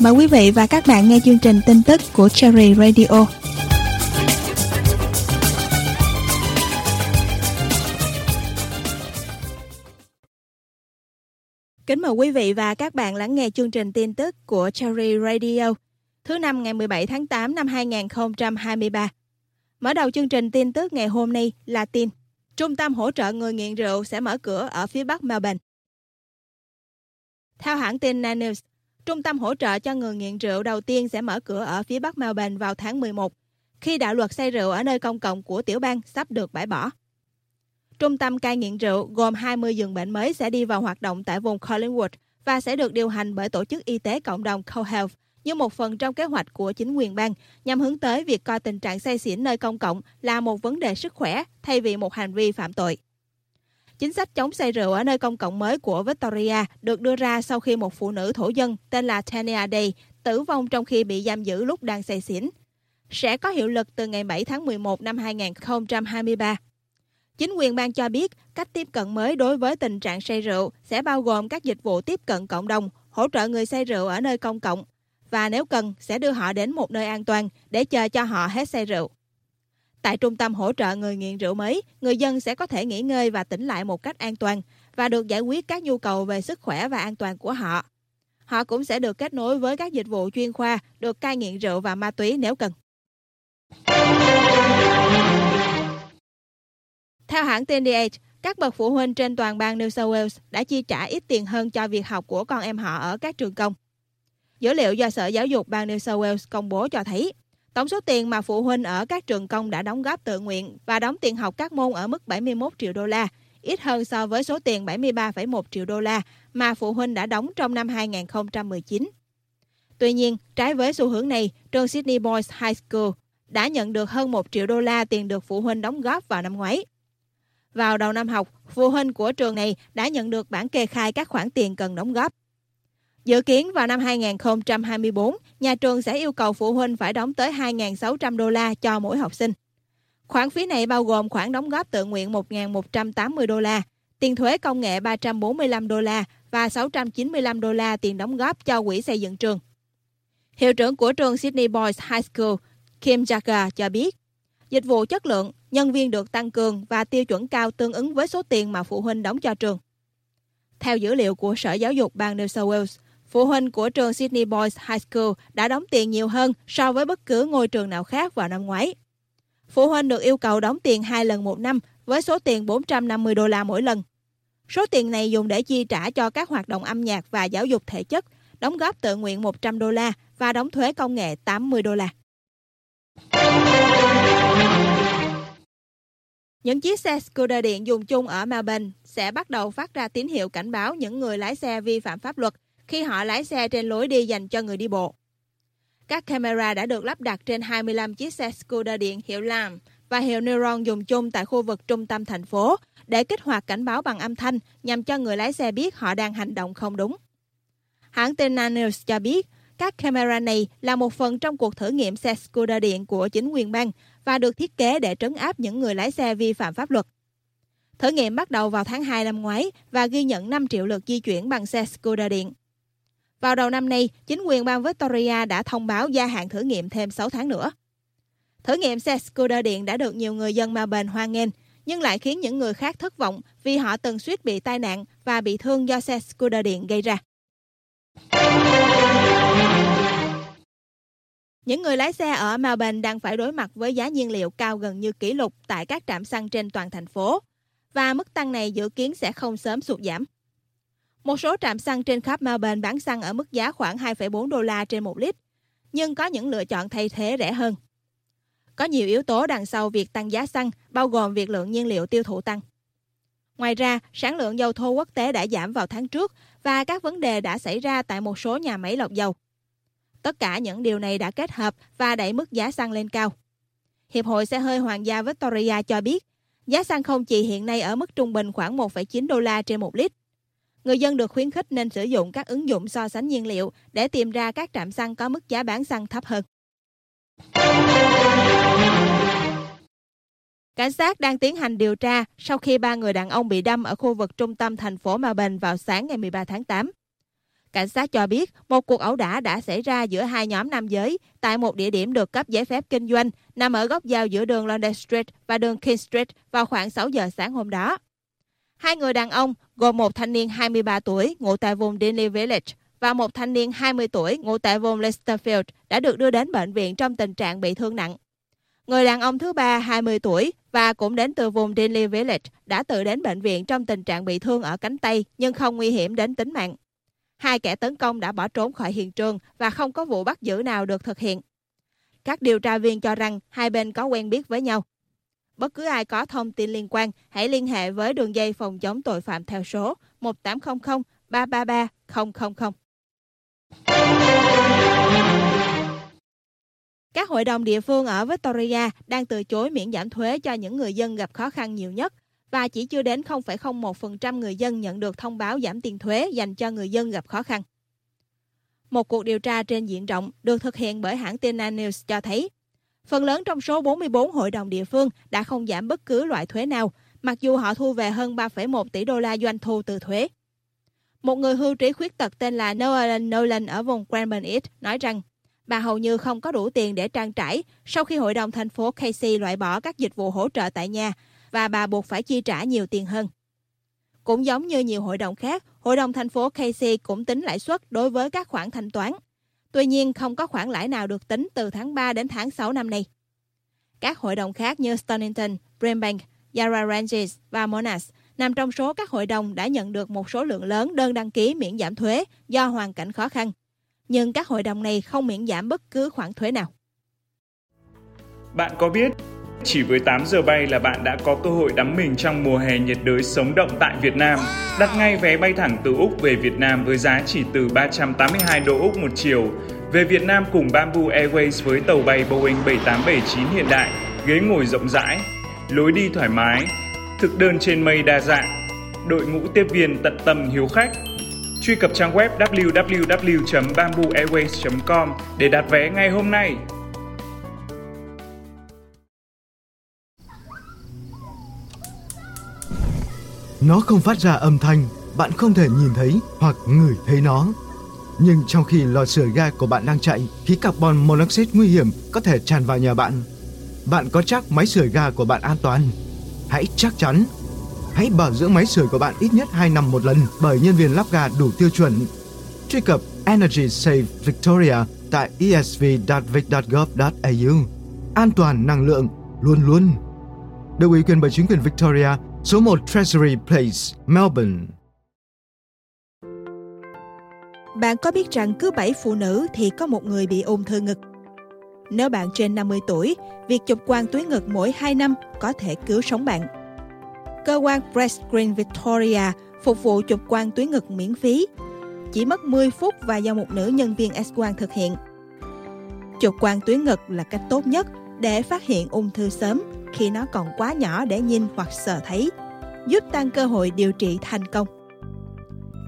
Mời quý vị và các bạn nghe chương trình tin tức của Cherry Radio. Kính mời quý vị và các bạn lắng nghe chương trình tin tức của Cherry Radio thứ năm ngày 17 tháng 8 năm 2023. Mở đầu chương trình tin tức ngày hôm nay là tin Trung tâm hỗ trợ người nghiện rượu sẽ mở cửa ở phía bắc Melbourne. Theo hãng tin Nanews, News, Trung tâm hỗ trợ cho người nghiện rượu đầu tiên sẽ mở cửa ở phía bắc Melbourne vào tháng 11, khi đạo luật say rượu ở nơi công cộng của tiểu bang sắp được bãi bỏ. Trung tâm cai nghiện rượu gồm 20 giường bệnh mới sẽ đi vào hoạt động tại vùng Collingwood và sẽ được điều hành bởi Tổ chức Y tế Cộng đồng CoHealth như một phần trong kế hoạch của chính quyền bang nhằm hướng tới việc coi tình trạng say xỉn nơi công cộng là một vấn đề sức khỏe thay vì một hành vi phạm tội. Chính sách chống say rượu ở nơi công cộng mới của Victoria được đưa ra sau khi một phụ nữ thổ dân tên là Tania Day tử vong trong khi bị giam giữ lúc đang say xỉn. Sẽ có hiệu lực từ ngày 7 tháng 11 năm 2023. Chính quyền bang cho biết cách tiếp cận mới đối với tình trạng say rượu sẽ bao gồm các dịch vụ tiếp cận cộng đồng, hỗ trợ người say rượu ở nơi công cộng và nếu cần sẽ đưa họ đến một nơi an toàn để chờ cho họ hết say rượu. Tại trung tâm hỗ trợ người nghiện rượu mới, người dân sẽ có thể nghỉ ngơi và tỉnh lại một cách an toàn và được giải quyết các nhu cầu về sức khỏe và an toàn của họ. Họ cũng sẽ được kết nối với các dịch vụ chuyên khoa, được cai nghiện rượu và ma túy nếu cần. Theo hãng TNDH, các bậc phụ huynh trên toàn bang New South Wales đã chi trả ít tiền hơn cho việc học của con em họ ở các trường công. Dữ liệu do Sở Giáo dục bang New South Wales công bố cho thấy, tổng số tiền mà phụ huynh ở các trường công đã đóng góp tự nguyện và đóng tiền học các môn ở mức 71 triệu đô la, ít hơn so với số tiền 73,1 triệu đô la mà phụ huynh đã đóng trong năm 2019. Tuy nhiên, trái với xu hướng này, trường Sydney Boys High School đã nhận được hơn 1 triệu đô la tiền được phụ huynh đóng góp vào năm ngoái. Vào đầu năm học, phụ huynh của trường này đã nhận được bản kê khai các khoản tiền cần đóng góp. Dự kiến vào năm 2024, nhà trường sẽ yêu cầu phụ huynh phải đóng tới 2.600 đô la cho mỗi học sinh. Khoản phí này bao gồm khoản đóng góp tự nguyện 1.180 đô la, tiền thuế công nghệ 345 đô la và 695 đô la tiền đóng góp cho quỹ xây dựng trường. Hiệu trưởng của trường Sydney Boys High School, Kim Jagger cho biết, dịch vụ chất lượng, nhân viên được tăng cường và tiêu chuẩn cao tương ứng với số tiền mà phụ huynh đóng cho trường. Theo dữ liệu của Sở Giáo dục bang New South Wales, phụ huynh của trường Sydney Boys High School đã đóng tiền nhiều hơn so với bất cứ ngôi trường nào khác vào năm ngoái. Phụ huynh được yêu cầu đóng tiền hai lần một năm với số tiền 450 đô la mỗi lần. Số tiền này dùng để chi trả cho các hoạt động âm nhạc và giáo dục thể chất, đóng góp tự nguyện 100 đô la và đóng thuế công nghệ 80 đô la. Những chiếc xe scooter điện dùng chung ở Melbourne sẽ bắt đầu phát ra tín hiệu cảnh báo những người lái xe vi phạm pháp luật khi họ lái xe trên lối đi dành cho người đi bộ. Các camera đã được lắp đặt trên 25 chiếc xe scooter điện hiệu LAM và hiệu Neuron dùng chung tại khu vực trung tâm thành phố để kích hoạt cảnh báo bằng âm thanh nhằm cho người lái xe biết họ đang hành động không đúng. Hãng tin News cho biết, các camera này là một phần trong cuộc thử nghiệm xe scooter điện của chính quyền bang và được thiết kế để trấn áp những người lái xe vi phạm pháp luật. Thử nghiệm bắt đầu vào tháng 2 năm ngoái và ghi nhận 5 triệu lượt di chuyển bằng xe scooter điện. Vào đầu năm nay, chính quyền bang Victoria đã thông báo gia hạn thử nghiệm thêm 6 tháng nữa. Thử nghiệm xe scooter điện đã được nhiều người dân Melbourne hoan nghênh, nhưng lại khiến những người khác thất vọng vì họ từng suýt bị tai nạn và bị thương do xe scooter điện gây ra. Những người lái xe ở Melbourne đang phải đối mặt với giá nhiên liệu cao gần như kỷ lục tại các trạm xăng trên toàn thành phố, và mức tăng này dự kiến sẽ không sớm sụt giảm. Một số trạm xăng trên khắp Melbourne bán xăng ở mức giá khoảng 2,4 đô la trên một lít, nhưng có những lựa chọn thay thế rẻ hơn. Có nhiều yếu tố đằng sau việc tăng giá xăng, bao gồm việc lượng nhiên liệu tiêu thụ tăng. Ngoài ra, sản lượng dầu thô quốc tế đã giảm vào tháng trước và các vấn đề đã xảy ra tại một số nhà máy lọc dầu. Tất cả những điều này đã kết hợp và đẩy mức giá xăng lên cao. Hiệp hội xe hơi Hoàng gia Victoria cho biết, giá xăng không chỉ hiện nay ở mức trung bình khoảng 1,9 đô la trên một lít. Người dân được khuyến khích nên sử dụng các ứng dụng so sánh nhiên liệu để tìm ra các trạm xăng có mức giá bán xăng thấp hơn. Cảnh sát đang tiến hành điều tra sau khi ba người đàn ông bị đâm ở khu vực trung tâm thành phố Melbourne vào sáng ngày 13 tháng 8. Cảnh sát cho biết một cuộc ẩu đả đã xảy ra giữa hai nhóm nam giới tại một địa điểm được cấp giấy phép kinh doanh nằm ở góc giao giữa đường London Street và đường King Street vào khoảng 6 giờ sáng hôm đó. Hai người đàn ông gồm một thanh niên 23 tuổi ngụ tại vùng Dinley Village và một thanh niên 20 tuổi ngụ tại vùng Leicesterfield đã được đưa đến bệnh viện trong tình trạng bị thương nặng. Người đàn ông thứ ba 20 tuổi và cũng đến từ vùng Dinley Village đã tự đến bệnh viện trong tình trạng bị thương ở cánh tay nhưng không nguy hiểm đến tính mạng. Hai kẻ tấn công đã bỏ trốn khỏi hiện trường và không có vụ bắt giữ nào được thực hiện. Các điều tra viên cho rằng hai bên có quen biết với nhau. Bất cứ ai có thông tin liên quan, hãy liên hệ với đường dây phòng chống tội phạm theo số 1800 333 000. Các hội đồng địa phương ở Victoria đang từ chối miễn giảm thuế cho những người dân gặp khó khăn nhiều nhất và chỉ chưa đến 0,01% người dân nhận được thông báo giảm tiền thuế dành cho người dân gặp khó khăn. Một cuộc điều tra trên diện rộng được thực hiện bởi hãng tin News cho thấy, phần lớn trong số 44 hội đồng địa phương đã không giảm bất cứ loại thuế nào, mặc dù họ thu về hơn 3,1 tỷ đô la doanh thu từ thuế. Một người hưu trí khuyết tật tên là Nolan Nolan ở vùng Cranbourne East nói rằng bà hầu như không có đủ tiền để trang trải sau khi hội đồng thành phố Casey loại bỏ các dịch vụ hỗ trợ tại nhà và bà buộc phải chi trả nhiều tiền hơn. Cũng giống như nhiều hội đồng khác, hội đồng thành phố Casey cũng tính lãi suất đối với các khoản thanh toán. Tuy nhiên, không có khoản lãi nào được tính từ tháng 3 đến tháng 6 năm nay. Các hội đồng khác như Stonington, Brimbank, Yarra Ranges và Monash nằm trong số các hội đồng đã nhận được một số lượng lớn đơn đăng ký miễn giảm thuế do hoàn cảnh khó khăn. Nhưng các hội đồng này không miễn giảm bất cứ khoản thuế nào. Bạn có biết chỉ với 8 giờ bay là bạn đã có cơ hội đắm mình trong mùa hè nhiệt đới sống động tại Việt Nam. Đặt ngay vé bay thẳng từ Úc về Việt Nam với giá chỉ từ 382 đô Úc một chiều. Về Việt Nam cùng Bamboo Airways với tàu bay Boeing 7879 hiện đại, ghế ngồi rộng rãi, lối đi thoải mái, thực đơn trên mây đa dạng, đội ngũ tiếp viên tận tâm hiếu khách. Truy cập trang web www.bambooairways.com để đặt vé ngay hôm nay. Nó không phát ra âm thanh, bạn không thể nhìn thấy hoặc ngửi thấy nó. Nhưng trong khi lò sưởi ga của bạn đang chạy, khí carbon monoxide nguy hiểm có thể tràn vào nhà bạn. Bạn có chắc máy sưởi ga của bạn an toàn? Hãy chắc chắn. Hãy bảo dưỡng máy sưởi của bạn ít nhất 2 năm một lần bởi nhân viên lắp ga đủ tiêu chuẩn. Truy cập Energy Save Victoria tại esv.vic.gov.au. An toàn năng lượng luôn luôn. Được ủy quyền bởi chính quyền Victoria số 1 Treasury Place, Melbourne. Bạn có biết rằng cứ 7 phụ nữ thì có một người bị ung thư ngực? Nếu bạn trên 50 tuổi, việc chụp quang tuyến ngực mỗi 2 năm có thể cứu sống bạn. Cơ quan Breast Green Victoria phục vụ chụp quang tuyến ngực miễn phí. Chỉ mất 10 phút và do một nữ nhân viên X-quang thực hiện. Chụp quang tuyến ngực là cách tốt nhất để phát hiện ung thư sớm khi nó còn quá nhỏ để nhìn hoặc sờ thấy, giúp tăng cơ hội điều trị thành công.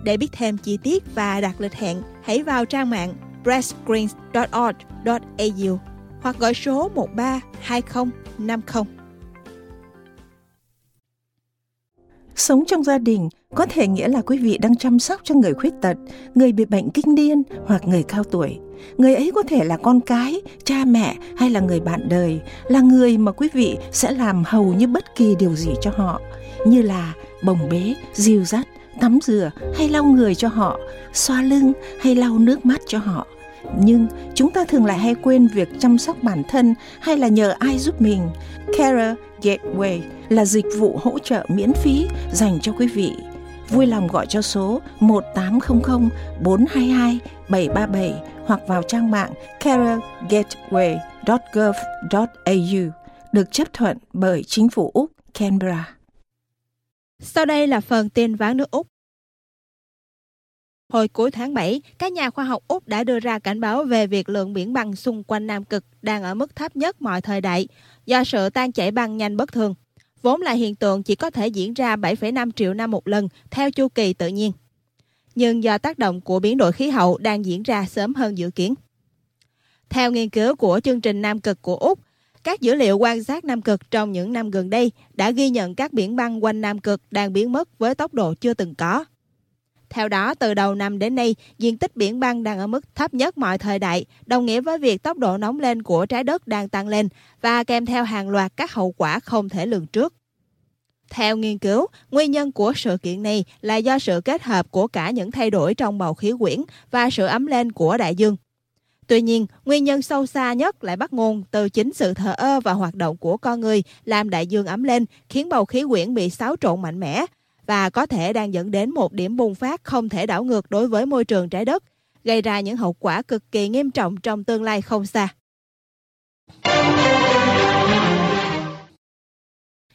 Để biết thêm chi tiết và đặt lịch hẹn, hãy vào trang mạng breastgreens.org.au hoặc gọi số 132050. Sống trong gia đình có thể nghĩa là quý vị đang chăm sóc cho người khuyết tật, người bị bệnh kinh niên hoặc người cao tuổi. Người ấy có thể là con cái, cha mẹ hay là người bạn đời, là người mà quý vị sẽ làm hầu như bất kỳ điều gì cho họ, như là bồng bế, dìu dắt, tắm rửa hay lau người cho họ, xoa lưng hay lau nước mắt cho họ. Nhưng chúng ta thường lại hay quên việc chăm sóc bản thân hay là nhờ ai giúp mình. Carer Gateway là dịch vụ hỗ trợ miễn phí dành cho quý vị. Vui lòng gọi cho số 1800 422 737 hoặc vào trang mạng carergateway.gov.au được chấp thuận bởi chính phủ Úc, Canberra. Sau đây là phần tin ván nước Úc. Hồi cuối tháng 7, các nhà khoa học Úc đã đưa ra cảnh báo về việc lượng biển băng xung quanh Nam Cực đang ở mức thấp nhất mọi thời đại do sự tan chảy băng nhanh bất thường. Vốn là hiện tượng chỉ có thể diễn ra 7,5 triệu năm một lần theo chu kỳ tự nhiên. Nhưng do tác động của biến đổi khí hậu đang diễn ra sớm hơn dự kiến. Theo nghiên cứu của chương trình Nam Cực của Úc, các dữ liệu quan sát Nam Cực trong những năm gần đây đã ghi nhận các biển băng quanh Nam Cực đang biến mất với tốc độ chưa từng có. Theo đó, từ đầu năm đến nay, diện tích biển băng đang ở mức thấp nhất mọi thời đại, đồng nghĩa với việc tốc độ nóng lên của trái đất đang tăng lên và kèm theo hàng loạt các hậu quả không thể lường trước. Theo nghiên cứu, nguyên nhân của sự kiện này là do sự kết hợp của cả những thay đổi trong bầu khí quyển và sự ấm lên của đại dương. Tuy nhiên, nguyên nhân sâu xa nhất lại bắt nguồn từ chính sự thờ ơ và hoạt động của con người làm đại dương ấm lên, khiến bầu khí quyển bị xáo trộn mạnh mẽ và có thể đang dẫn đến một điểm bùng phát không thể đảo ngược đối với môi trường trái đất, gây ra những hậu quả cực kỳ nghiêm trọng trong tương lai không xa.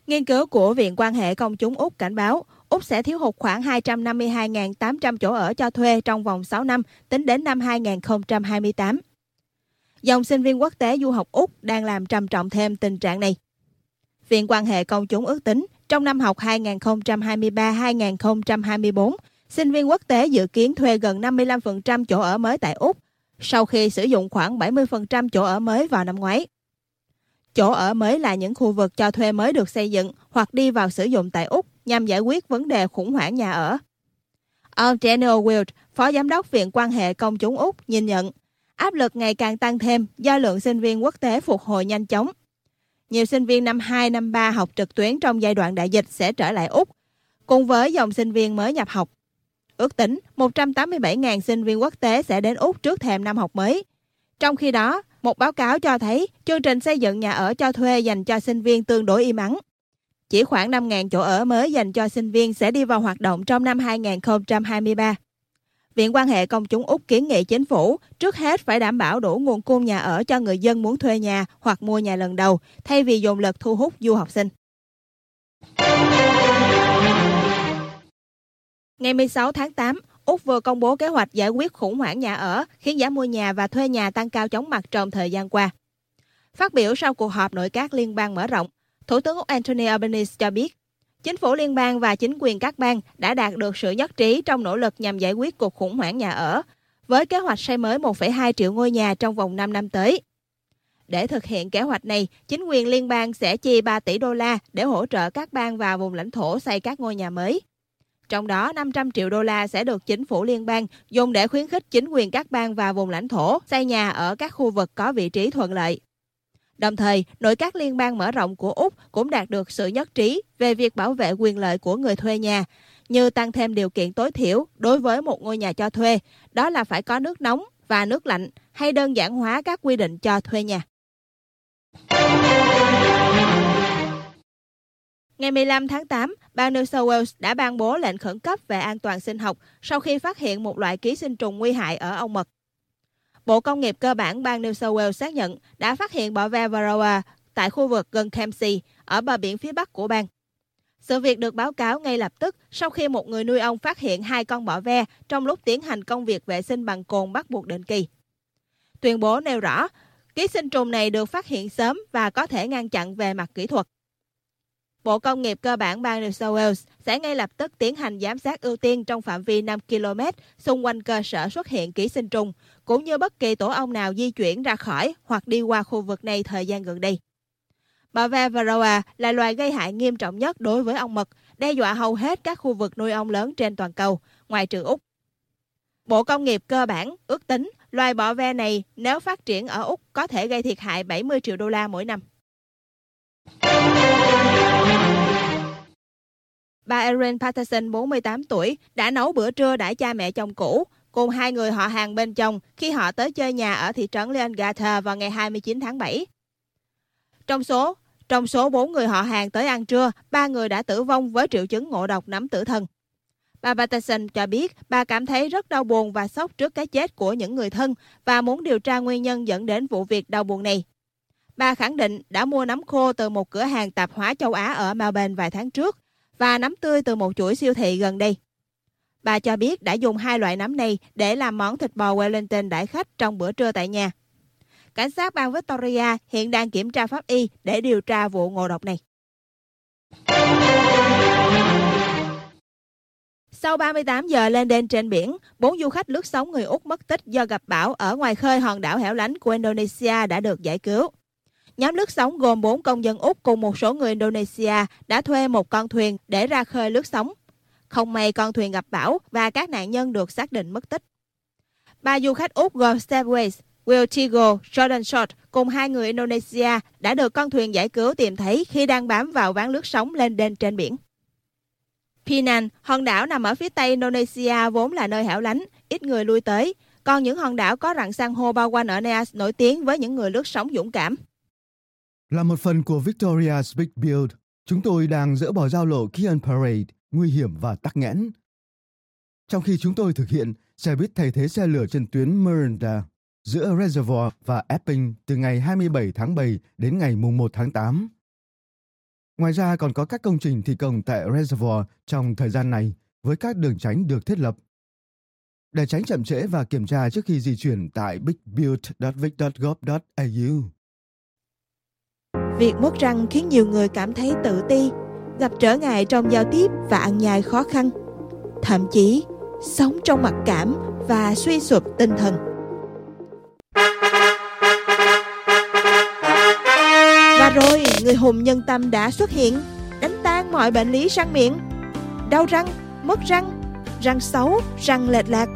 Nghiên cứu của Viện quan hệ công chúng Úc cảnh báo Úc sẽ thiếu hụt khoảng 252.800 chỗ ở cho thuê trong vòng 6 năm tính đến năm 2028. Dòng sinh viên quốc tế du học Úc đang làm trầm trọng thêm tình trạng này. Viện quan hệ công chúng ước tính trong năm học 2023-2024, sinh viên quốc tế dự kiến thuê gần 55% chỗ ở mới tại Úc, sau khi sử dụng khoảng 70% chỗ ở mới vào năm ngoái. Chỗ ở mới là những khu vực cho thuê mới được xây dựng hoặc đi vào sử dụng tại Úc nhằm giải quyết vấn đề khủng hoảng nhà ở. Ông Daniel Wild, Phó Giám đốc Viện quan hệ công chúng Úc, nhìn nhận áp lực ngày càng tăng thêm do lượng sinh viên quốc tế phục hồi nhanh chóng. Nhiều sinh viên năm 2, năm 3 học trực tuyến trong giai đoạn đại dịch sẽ trở lại Úc, cùng với dòng sinh viên mới nhập học. Ước tính 187.000 sinh viên quốc tế sẽ đến Úc trước thềm năm học mới. Trong khi đó, một báo cáo cho thấy chương trình xây dựng nhà ở cho thuê dành cho sinh viên tương đối im ắng. Chỉ khoảng 5.000 chỗ ở mới dành cho sinh viên sẽ đi vào hoạt động trong năm 2023. Viện quan hệ công chúng Úc kiến nghị chính phủ trước hết phải đảm bảo đủ nguồn cung nhà ở cho người dân muốn thuê nhà hoặc mua nhà lần đầu, thay vì dồn lực thu hút du học sinh. Ngày 16 tháng 8, Úc vừa công bố kế hoạch giải quyết khủng hoảng nhà ở, khiến giá mua nhà và thuê nhà tăng cao chóng mặt trong thời gian qua. Phát biểu sau cuộc họp nội các liên bang mở rộng, Thủ tướng Úc Anthony Albanese cho biết, chính phủ liên bang và chính quyền các bang đã đạt được sự nhất trí trong nỗ lực nhằm giải quyết cuộc khủng hoảng nhà ở, với kế hoạch xây mới 1,2 triệu ngôi nhà trong vòng 5 năm tới. Để thực hiện kế hoạch này, chính quyền liên bang sẽ chi 3 tỷ đô la để hỗ trợ các bang và vùng lãnh thổ xây các ngôi nhà mới. Trong đó, 500 triệu đô la sẽ được chính phủ liên bang dùng để khuyến khích chính quyền các bang và vùng lãnh thổ xây nhà ở các khu vực có vị trí thuận lợi. Đồng thời, nội các liên bang mở rộng của Úc cũng đạt được sự nhất trí về việc bảo vệ quyền lợi của người thuê nhà, như tăng thêm điều kiện tối thiểu đối với một ngôi nhà cho thuê, đó là phải có nước nóng và nước lạnh, hay đơn giản hóa các quy định cho thuê nhà. Ngày 15 tháng 8, bang New South Wales đã ban bố lệnh khẩn cấp về an toàn sinh học sau khi phát hiện một loại ký sinh trùng nguy hại ở ong mật. Bộ Công nghiệp cơ bản bang New South Wales xác nhận đã phát hiện bọ ve Varroa tại khu vực gần Kempsey, ở bờ biển phía bắc của bang. Sự việc được báo cáo ngay lập tức sau khi một người nuôi ong phát hiện hai con bọ ve trong lúc tiến hành công việc vệ sinh bằng cồn bắt buộc định kỳ. Tuyên bố nêu rõ, ký sinh trùng này được phát hiện sớm và có thể ngăn chặn về mặt kỹ thuật. Bộ Công nghiệp cơ bản bang New South Wales sẽ ngay lập tức tiến hành giám sát ưu tiên trong phạm vi 5 km xung quanh cơ sở xuất hiện ký sinh trùng, cũng như bất kỳ tổ ong nào di chuyển ra khỏi hoặc đi qua khu vực này thời gian gần đây. Bọ ve Varroa là loài gây hại nghiêm trọng nhất đối với ong mật, đe dọa hầu hết các khu vực nuôi ong lớn trên toàn cầu, ngoài trừ Úc. Bộ Công nghiệp cơ bản ước tính loài bọ ve này nếu phát triển ở Úc có thể gây thiệt hại 70 triệu đô la mỗi năm. Bà Erin Patterson, 48 tuổi, đã nấu bữa trưa đãi cha mẹ chồng cũ cùng hai người họ hàng bên chồng khi họ tới chơi nhà ở thị trấn Leongatha vào ngày 29 tháng 7. Trong số trong số 4 người họ hàng tới ăn trưa, ba người đã tử vong với triệu chứng ngộ độc nấm tử thần. Bà Patterson cho biết bà cảm thấy rất đau buồn và sốc trước cái chết của những người thân và muốn điều tra nguyên nhân dẫn đến vụ việc đau buồn này. Bà khẳng định đã mua nấm khô từ một cửa hàng tạp hóa châu Á ở Melbourne vài tháng trước và nấm tươi từ một chuỗi siêu thị gần đây. Bà cho biết đã dùng hai loại nấm này để làm món thịt bò Wellington đãi khách trong bữa trưa tại nhà. Cảnh sát bang Victoria hiện đang kiểm tra pháp y để điều tra vụ ngộ độc này. Sau 38 giờ lên đên trên biển, bốn du khách lướt sóng người Úc mất tích do gặp bão ở ngoài khơi hòn đảo hẻo lánh của Indonesia đã được giải cứu. Nhóm lướt sóng gồm 4 công dân Úc cùng một số người Indonesia đã thuê một con thuyền để ra khơi lướt sóng. Không may con thuyền gặp bão và các nạn nhân được xác định mất tích. Ba du khách Úc gồm Stepways, Will Tigo, Jordan Short cùng hai người Indonesia đã được con thuyền giải cứu tìm thấy khi đang bám vào ván lướt sóng lên đên trên biển. Penang, hòn đảo nằm ở phía tây Indonesia vốn là nơi hẻo lánh, ít người lui tới, còn những hòn đảo có rặng san hô bao quanh ở Neas nổi tiếng với những người lướt sóng dũng cảm. Là một phần của Victoria's Big Build, chúng tôi đang dỡ bỏ giao lộ Kian Parade, nguy hiểm và tắc nghẽn. Trong khi chúng tôi thực hiện, xe buýt thay thế xe lửa trên tuyến Miranda giữa Reservoir và Epping từ ngày 27 tháng 7 đến ngày 1 tháng 8. Ngoài ra còn có các công trình thi công tại Reservoir trong thời gian này với các đường tránh được thiết lập. Để tránh chậm trễ và kiểm tra trước khi di chuyển tại bigbuild.vic.gov.au. Việc mất răng khiến nhiều người cảm thấy tự ti, gặp trở ngại trong giao tiếp và ăn nhai khó khăn. Thậm chí, sống trong mặc cảm và suy sụp tinh thần. Và rồi, người hùng nhân tâm đã xuất hiện, đánh tan mọi bệnh lý răng miệng. Đau răng, mất răng, răng xấu, răng lệch lạc.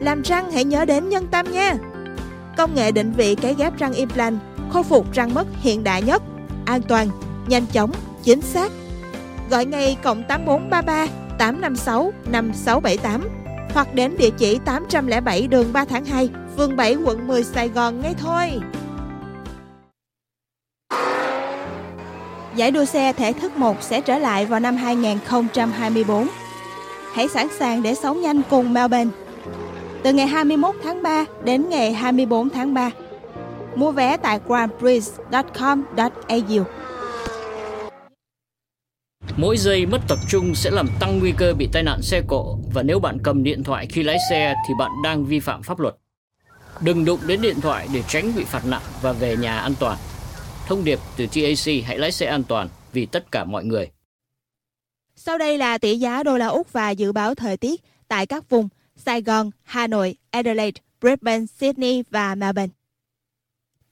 Làm răng hãy nhớ đến nhân tâm nha. Công nghệ định vị cái ghép răng implant, khôi phục răng mất hiện đại nhất, an toàn, nhanh chóng, chính xác. Gọi ngay cộng 8433 856 5678 hoặc đến địa chỉ 807 đường 3 tháng 2, phường 7, quận 10, Sài Gòn ngay thôi. Giải đua xe thể thức 1 sẽ trở lại vào năm 2024. Hãy sẵn sàng để sống nhanh cùng Melbourne. Từ ngày 21 tháng 3 đến ngày 24 tháng 3. Mua vé tại grandprix.com.au. Mỗi giây mất tập trung sẽ làm tăng nguy cơ bị tai nạn xe cộ và nếu bạn cầm điện thoại khi lái xe thì bạn đang vi phạm pháp luật. Đừng đụng đến điện thoại để tránh bị phạt nặng và về nhà an toàn. Thông điệp từ TAC hãy lái xe an toàn vì tất cả mọi người. Sau đây là tỷ giá đô la Úc và dự báo thời tiết tại các vùng Sài Gòn, Hà Nội, Adelaide, Brisbane, Sydney và Melbourne.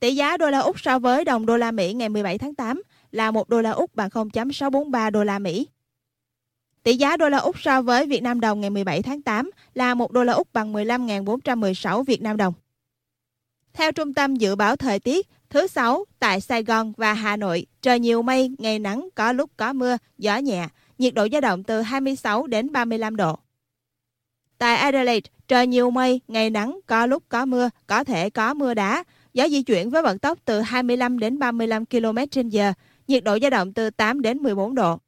Tỷ giá đô la Úc so với đồng đô la Mỹ ngày 17 tháng 8 là 1 đô la Úc bằng 0.643 đô la Mỹ. Tỷ giá đô la Úc so với Việt Nam đồng ngày 17 tháng 8 là 1 đô la Úc bằng 15.416 Việt Nam đồng. Theo Trung tâm Dự báo Thời tiết, thứ Sáu tại Sài Gòn và Hà Nội, trời nhiều mây, ngày nắng, có lúc có mưa, gió nhẹ, nhiệt độ dao động từ 26 đến 35 độ. Tại Adelaide, trời nhiều mây, ngày nắng, có lúc có mưa, có thể có mưa đá, gió di chuyển với vận tốc từ 25 đến 35 km/h, nhiệt độ dao động từ 8 đến 14 độ.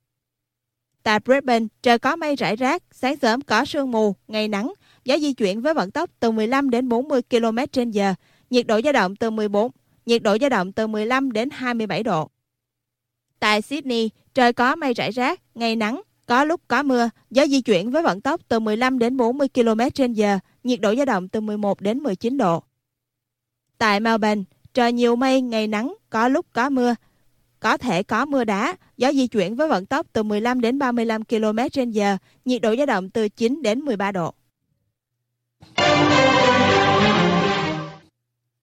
Tại Brisbane, trời có mây rải rác, sáng sớm có sương mù, ngày nắng, gió di chuyển với vận tốc từ 15 đến 40 km/h, nhiệt độ dao động từ 14, nhiệt độ dao động từ 15 đến 27 độ. Tại Sydney, trời có mây rải rác, ngày nắng, có lúc có mưa, gió di chuyển với vận tốc từ 15 đến 40 km/h, nhiệt độ dao động từ 11 đến 19 độ. Tại Melbourne, trời nhiều mây, ngày nắng, có lúc có mưa, có thể có mưa đá, gió di chuyển với vận tốc từ 15 đến 35 km/h, nhiệt độ dao động từ 9 đến 13 độ.